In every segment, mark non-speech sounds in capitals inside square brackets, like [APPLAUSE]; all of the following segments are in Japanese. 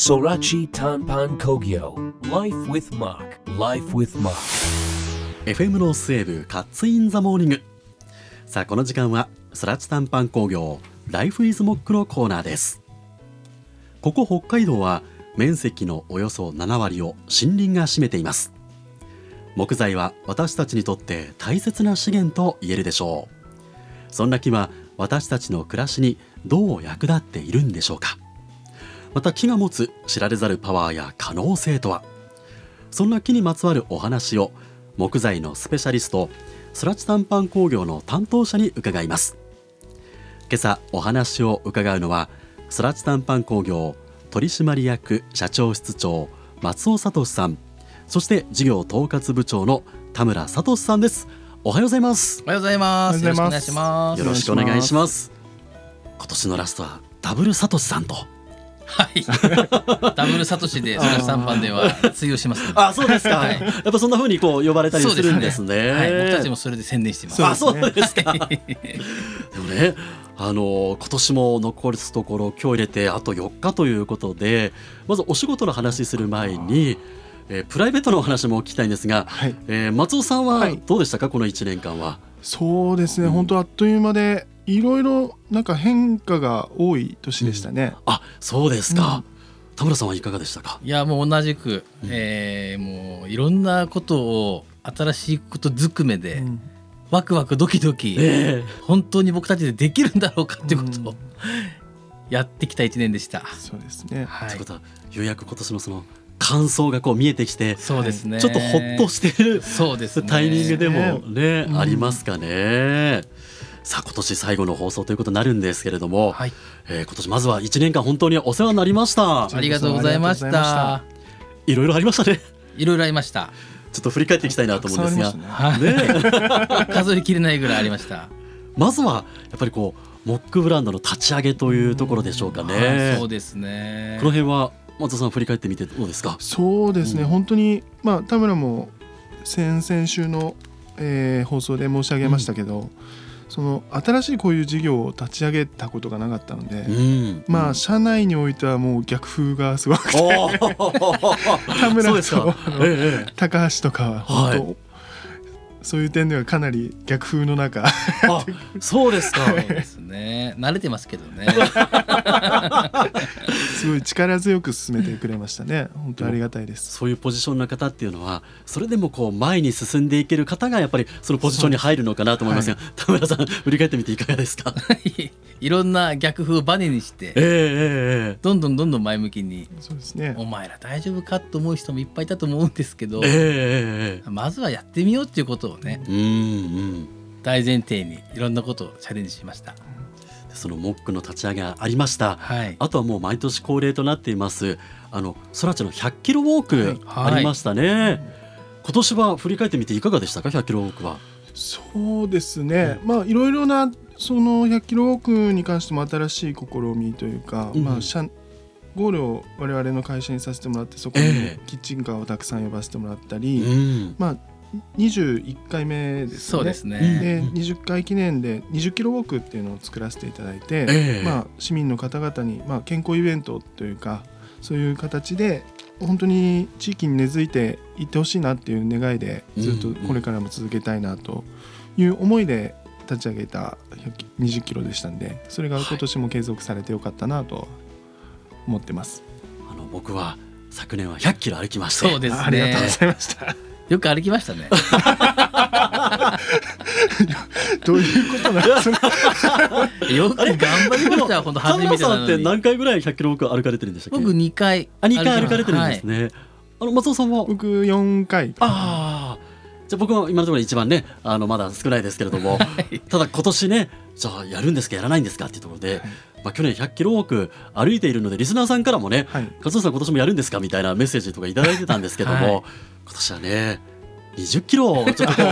Sorachi Tanpan Kogyo. Life with Mark. Life with Mark. FM の西部カッツインザモーニングさあこの時間はスラッチ短パン工業ライフイズモックのコーナーですここ北海道は面積のおよそ7割を森林が占めています木材は私たちにとって大切な資源と言えるでしょうそんな木は私たちの暮らしにどう役立っているんでしょうかまた木が持つ知られざるパワーや可能性とは？そんな木にまつわるお話を木材のスペシャリストスラチ短パン工業の担当者に伺います。今朝お話を伺うのはスラチ短パン工業取締役社長室長松尾聡さんそして事業統括部長の田村聡さんです。おはようございます。おはようございます。おはようございます。よろしくお願いします。よろしくお願いします。今年のラストはダブル聡さんとはい。ダブルサトシで、それ三番では通用します、ね。あそうですか、はい。やっぱそんな風にこう呼ばれたりするんですね。はい。僕たちもそれで宣伝してます。あそうそうですか [LAUGHS] でもねあの今年も残すところ今日入れてあと4日ということでまずお仕事の話する前に、えープライベートのお話も聞きたいんですが、はい、えー松尾さんははい。どうでしたか、この1年間は。そうですね、うん。本当あっという間でいろいろなんか変化が多い年でしたね。あそうですか、田村さんはいかがでしたか？いや、もう同じく、うんえーもういろんなことを新しいことずくめで、うんワクワクドキドキ、え本当に僕たちでできるんだろうかっていうことをうんやってきた一年でした。そうですね。はいというこ。とはようやく今年のその感想がこう見えてきて、そうですね。ちょっとほっとしてるそうですね。タイミングでもね、うんありますかね。さあ今年最後の放送ということになるんですけれども、はい。えー今年まずは1年間本当にお世話になりましたありがとうございました。いろいろありましたねいろいろありました。ちょっと振り返っていきたいなと思うんですがたくさんありまはい。ね [LAUGHS] 数えきれないぐらいありました。まずはやっぱりこうモックブランドの立ち上げというところでしょうかはいねそうですね。この辺は松尾さん振り返ってみてどうですか？そうですね、うん本当にまあ田村も先々週の、えー放送で申し上げましたけど、その新しいこういう事業を立ち上げたことがなかったので、うん。まあ社内においてはもう逆風がすごくて田村とええ高橋とかは本当、はそういう点ではかなり逆風の中。あそうですか。そうですね。慣れてますけどね。すごい力強く進めてくれましたね。本当ありがたいです。そういうポジションの方っていうのはそれでもこう前に進んでいける方がやっぱりそのポジションに入るのかなと思いますが、田村さん振り返ってみていかがですか？[LAUGHS] いろんな逆風をバネにしええて、ええ。どんどんどんどん前向きに、そうですね。お前ら大丈夫かと思う人もいっぱいいたと思うんですけどええ、ええええ。まずはやってみようっていうことをね、うんうん。大前提にいろんなことをチャレンジしました。そのモックの立ち上げがありました。はい。あとはもう毎年恒例となっていますあの空知の100キロウォークはい。ありましたね、今年は振り返ってみていかがでしたか？100キロウォークは。そうですね、まあいろいろなその100キロウォークに関しても新しい試みというか、うん。まあ社ゴールを我々の会社にさせてもらってそこにええ。キッチンカーをたくさん呼ばせてもらったうり、ん。まあ21回目ですよねそうですね。でうん20回記念で20キロウォークっていうのを作らせていただいて、ええまあ、市民の方々に、まあ、健康イベントというかそういう形で本当に地域に根付いていってほしいなっていう願いでずっとこれからも続けたいなという思いで立ち上げた100 20キロでしたんでそれが今年も継続されてよかったなと思ってます。あの僕は昨年は100キロ歩きましてそうですありがとうごね。ざいました。よく歩きましたね。[LAUGHS] どういうことなんですか？[LAUGHS] よく頑張りましたよ。本当田初めててなのに。何回ぐらい100キロウォーク歩かれてるんでしたっけ？僕2回あ2回歩かれてるんですね。ね、あの松尾さんは？僕4回。ああじゃあ僕は今のところ一番ねあのまだ少ないですけれども、ただ今年ねじゃあやるんですかやらないんですかっていうところで、まあ、去年100キロウォーク歩いているのでリスナーさんからもねはい。「勝尾さん今年もやるんですか?」みたいなメッセージとかいただいてたんですけども、はい今年はね20キロをちょっとこう、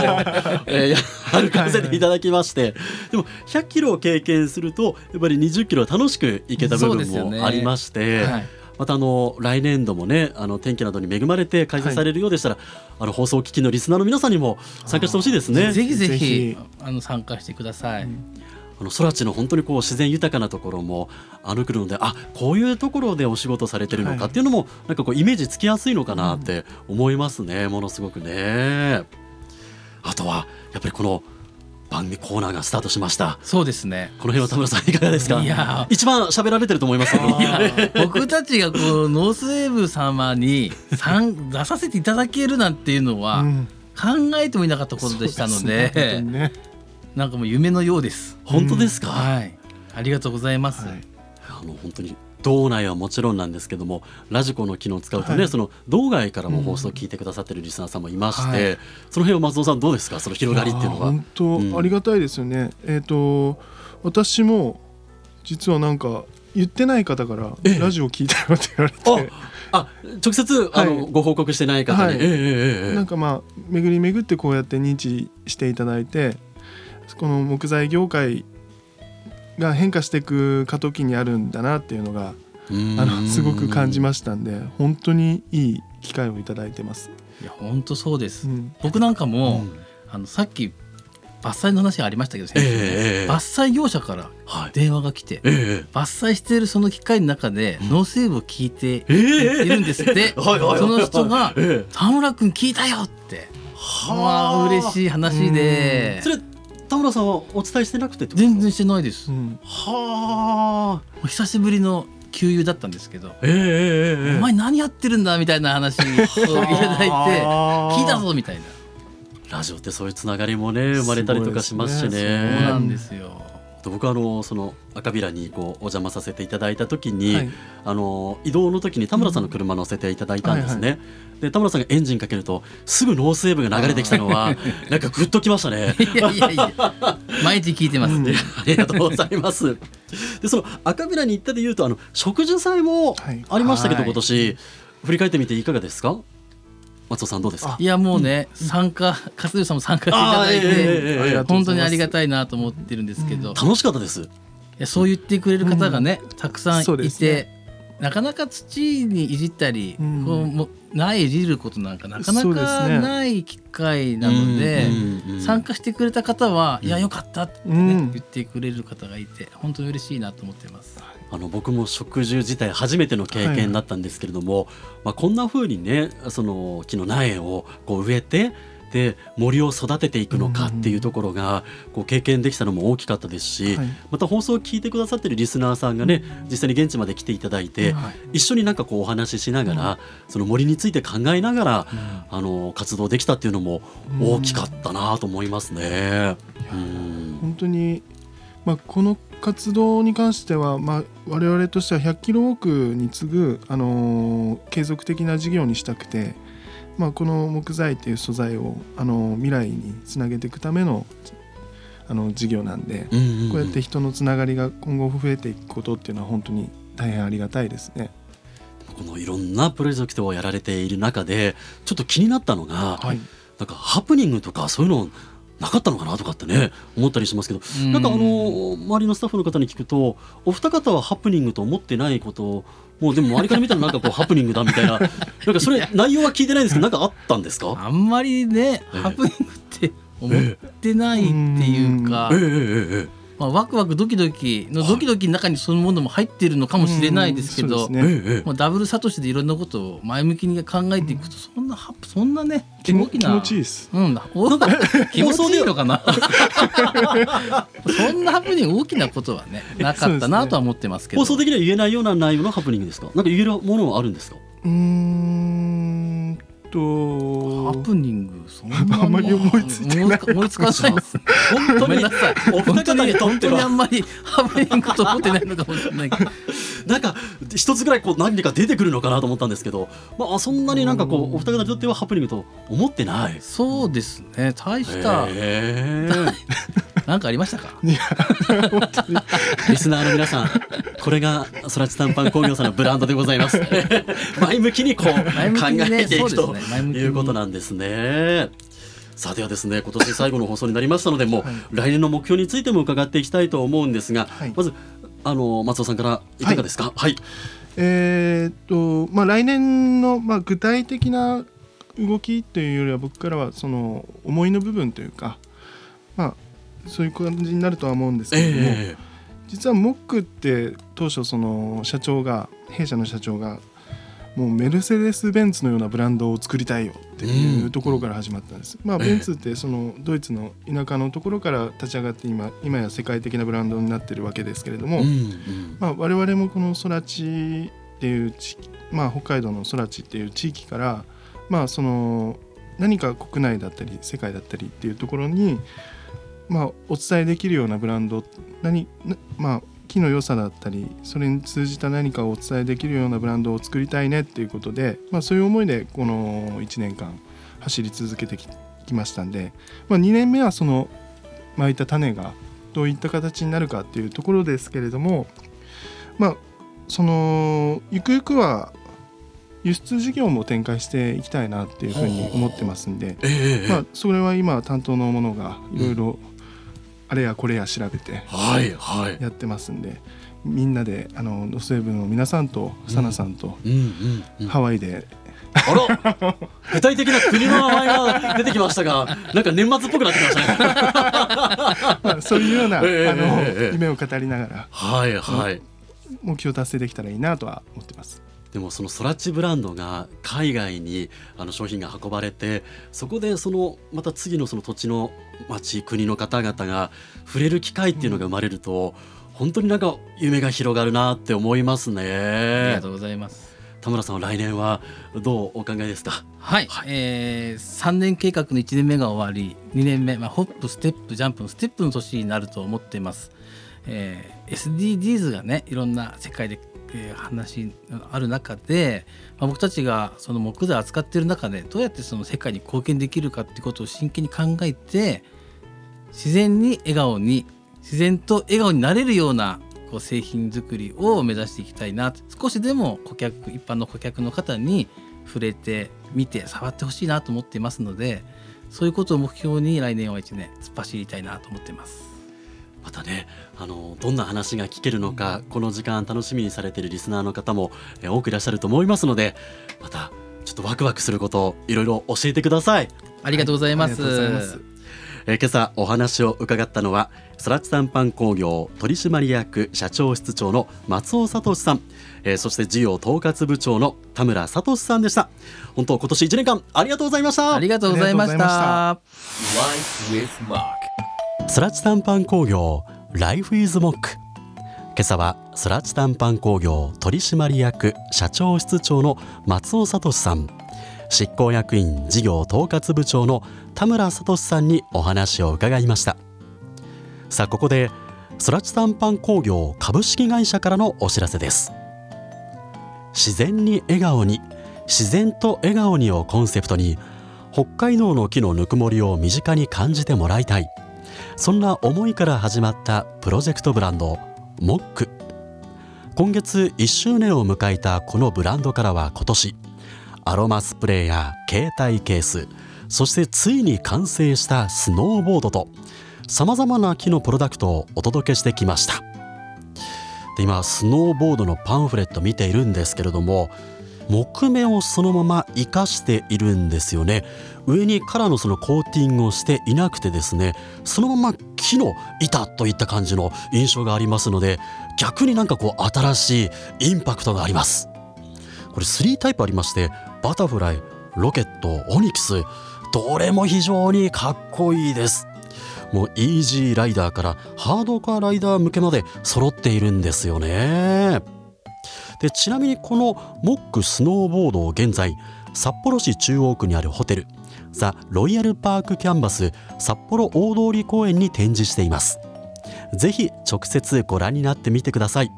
[LAUGHS] えーや歩かせていただきましてでも100キロを経験するとやっぱり20キロは楽しく行けた部分もありまして。はいまたあの来年度もねあの天気などに恵まれて開催されるようでしたら、あの放送機器のリスナーの皆さんにも参加してほしいですね。ぜひぜひぜひあの参加してください。あの空知の本当にこう自然豊かなところも歩くのであこういうところでお仕事されてるのかっていうのも、なんかこうイメージつきやすいのかなって思いますね、ものすごくね。あとはやっぱりこの番組コーナーがスタートしました。そうですね。この辺は田村さんいかがですか？いや一番喋られてると思いますけど。僕たちがこうノースウェーブ様に参 [LAUGHS] 出させていただけるなんていうのはうん。考えてもいなかったことでしたので,、すねねなんかもう夢のようです。本当ですか、はい、ありがとうございます。はい。あの本当に道内はもちろんなんですけどもラジコの機能を使うとね、はい。その道外からも放送を聞いてくださってるリスナーさんもいまして、はい。その辺は松尾さんどうですか？その広がりっていうのは。や本当、うん。ありがたいですよね。えっ、と私も実はなんか言ってない方からええ。ラジオ聞いたよって言われて、あ直接あの、はい。ご報告してない方に、はい。ええええええ。なんかまあ巡り巡ってこうやって認知していただいてこの木材業界が変化していく過渡期にあるんだなっていうのがあのすごく感じましたんで本当にいい機会をいただいてます。いや本当そうです。うん。僕なんかも、うん。あのさっき伐採の話がありましたけど、ええ先週ええ伐採業者からはい。電話が来て、ええ伐採しているその機械の中でノーセーブを聞いてええいるんですって、[LAUGHS] はいはいはい。その人がええ「田村君聞いたよ!」って。まあ。嬉しい話で。それ田村さんはお伝えしてなくて全然してないです。う。ん。はあ。久しぶりの給油だったんですけど。ええええええ。お前何やってるんだみたいな話を [LAUGHS] いただいて聞いたぞみたいな。ラジオってそういうつながりもね生まれたりとかしますしね。ね。そうなんですよ僕はあのその赤ビラにこうお邪魔させていただいた時に、はい。あの移動の時に田村さんの車乗せていただいたんですね、で田村さんがエンジンかけるとすぐノースウェーブが流れてきたのはなんかグッときましたね。いやいやいや。毎日聞いてます、うん。ありがとうございます。でその赤ビラに行ったでいうとあの植樹祭もはい。ありましたけど、はい。今年。振り返ってみていかがですか？松尾さんどうですか？いやもうね、参加勝代さんも参加していただいて、あーええええええありがとうございます本当にありがたいなと思ってるんですけど、い楽しかったです。やそう言ってくれる方がね、たくさんいそうて、ですねなかなか土にいじったり、うん。こうも苗いじることなんかなかなかね。ない機会なので、うんうん参加してくれた方は「うん。いやよかった」って、ねうん。言ってくれる方がいて本当に嬉しいなと思ってます。あの僕も植樹自体初めての経験だったんですけれども、まあ、こんな風にねその木の苗をこう植えてで森を育てていくのかっていうところがこう経験できたのも大きかったですし、はい。また放送を聞いてくださってるリスナーさんがね実際に現地まで来ていただいて、はい。一緒になんかこうお話ししながら、その森について考えながら、あの活動できたっていうのも大きかったなと思いますね。うん。本当に、まあ、この活動に関しては、まあ、我々としては100キロウォークに次ぐ、あのー継続的な事業にしたくて、まあ、この木材っていう素材を、あのー未来につなげていくためのあの事業なんで、うんうんうんこうやって人のつながりが今後増えていくことっていうのは本当に大変ありがたいですね。このいろんなプロジェクトをやられている中でちょっと気になったのが、はいなんかハプニングとかそういうのなかったのかなとかってね思ったりしますけど、うん。なんかあの周りのスタッフの方に聞くとお二方はハプニングと思ってないことをもうでも周りから見たらなんかこう [LAUGHS] ハプニングだみたいな。なんかそれ内容は聞いてないんですけどなんかあったんですか？あんまりね、ええ。ハプニングって思ってないっていうか、ええええええまあ、ワクワクドキドキのドキドキの中にそういうものも入ってるのかもしれないですけど、うんそうですね。ええええ。まあ、ダブルサトシでいろんなことを前向きに考えていくとそんなハプそんなね気も大きな。気持ちいいです。うん、お [LAUGHS] 気持ちいいのかな。そんなハプニング大きなことは [LAUGHS] ね。なかったなとは思ってますけど。放送的には言えないような内容のハプニングですか？なんか言えるものはあるんですか？うーんとハプニングそんなあんまり思いついてない。思いつかないです。ごめんなさい。お二方にと本っては当にあんまりハプニングと思ってないのかもしれない。けどなんか一つぐらいこう何か出てくるのかなと思ったんですけど、まあ、そんなになんかこうお二方にとってはハプニングと思ってない。そうですね。大したへなんかありましたか？いや本当に。ーリスナーの皆さんこれが空知短パン工業さんのブランドでございます。[LAUGHS] 前向きにこう考えていくということなんですね。さあではですね今年最後の放送になりましたのでもうはい。来年の目標についても伺っていきたいと思うんですが、はい。まずあの松尾さんからいかがですか？はい、えーっとまあ来年の、まあ、具体的な動きというよりは僕からはその思いの部分というか、まあ、そういう感じになるとは思うんですけれども、え実はモックって当初その社長が弊社の社長がもうメルセデス・ベンツのようなブランドを作りたいよっていうところから始まったんです、まあええ。ベンツってそのドイツの田舎のところから立ち上がって今今や世界的なブランドになってるわけですけれども、えうんうん。まあ、我々もこの空地っていう地域、まあ、北海道の空地っていう地域から、まあ、その何か国内だったり世界だったりっていうところに、まあ、お伝えできるようなブランド何なまあ木の良さだったりそれに通じた何かをお伝えできるようなブランドを作りたいねっていうことで、まあ、そういう思いでこの1年間走り続けてききましたんで、まあ、2年目はその巻いた種がどういった形になるかっていうところですけれどもまあそのゆくゆくは輸出事業も展開していきたいなっていうふうに思ってますんで、それは今担当の者がいろいろあれやこれや調べてはいはい。やってますんでみんなであのノスウェーブの皆さんとサナさんとハワイで、あら。具体的な国の名前が出てきましたがなんか年末っぽくなってきましたね。[LAUGHS] まあ、そういうような、ええあのええ。夢を語りながらはいはい。目標達成できたらいいなとは思ってます。でもそのソラッチブランドが海外にあの商品が運ばれてそこでそのまた次のその土地の町国の方々が触れる機会っていうのが生まれると、本当になんか夢が広がるなって思いますありねがとうございます。田村さんは来年はどうお考えですか？はい、えー、3年計画の1年目が終わり2年目、まあ、ホップステップジャンプのステップの年になると思っています、えー SDGs がねいろんな世界で、えー話ある中で、まあ、僕たちがその木材扱ってる中でどうやってその世界に貢献できるかってことを真剣に考えて自然に笑顔に自然と笑顔になれるようなこう製品作りを目指していきたいなと少しでも顧客一般の顧客の方に触れて見て触ってほしいなと思っていますのでそういうことを目標に来年は1年突っ走りたいなと思っています。またねあのどんな話が聞けるのかこの時間楽しみにされているリスナーの方もえ多くいらっしゃると思いますのでまたちょっとワクワクすることをいろいろ教えてください。ありがとうございます。ありがとうございます。えー今朝お話を伺ったのはそらち短パン工業取締役社長室長の松尾聡さん、えーそして事業統括部長の田村聡さんでした。本当今年1年間ありがとうございました。ありがとうございましあスラチ短パン工業 Life is Mock 今朝はスラチ短パン工業取締役社長室長の松尾聡さん。執行役員事業統括部長の田村聡さんにお話を伺いました。さあここでスラチ短パン工業株式会社からのお知らせです。自然に笑顔に自然と笑顔にをコンセプトに北海道の木のぬくもりを身近に感じてもらいたい。そんな思いから始まったプロジェクトブランドモック。今月1周年を迎えたこのブランドからは今年アロマスプレーや携帯ケースそしてついに完成したスノーボードとさまざまな木のプロダクトをお届けしてきました。で今スノーボードのパンフレット見ているんですけれども木目をそのまま生かしているんですよね。上にカラーのそのコーティングをしていなくてですねそのまま木の板といった感じの印象がありますので逆になんかこう新しいインパクトがあります。これ3タイプありましてバタフライロケットオニキスどれも非常にかっこいいです。もうイージーライダーからハードカーライダー向けまで揃っているんですよね。でちなみにこのモックスノーボードを現在札幌市中央区にあるホテルザ・ロイヤルパークキャンバス札幌大通公園に展示しています。ぜひ直接ご覧になってみてください。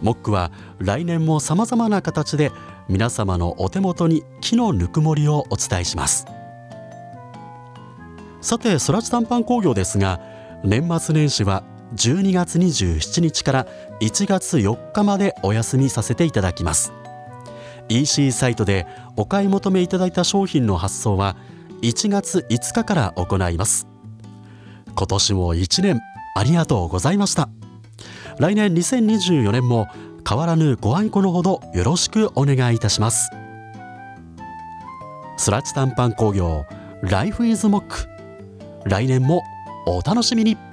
モックは来年も様々な形で皆様のお手元に木のぬくもりをお伝えします。さてそらち短パン工業ですが年末年始は12月27日から1月4日までお休みさせていただきます。EC サイトでお買い求めいただいた商品の発送は1月5日から行います。今年も1年ありがとうございました。来年2024年も変わらぬご愛顧のほどよろしくお願いいたします。スラッチ短パン工業 Life is Mock 来年もお楽しみに。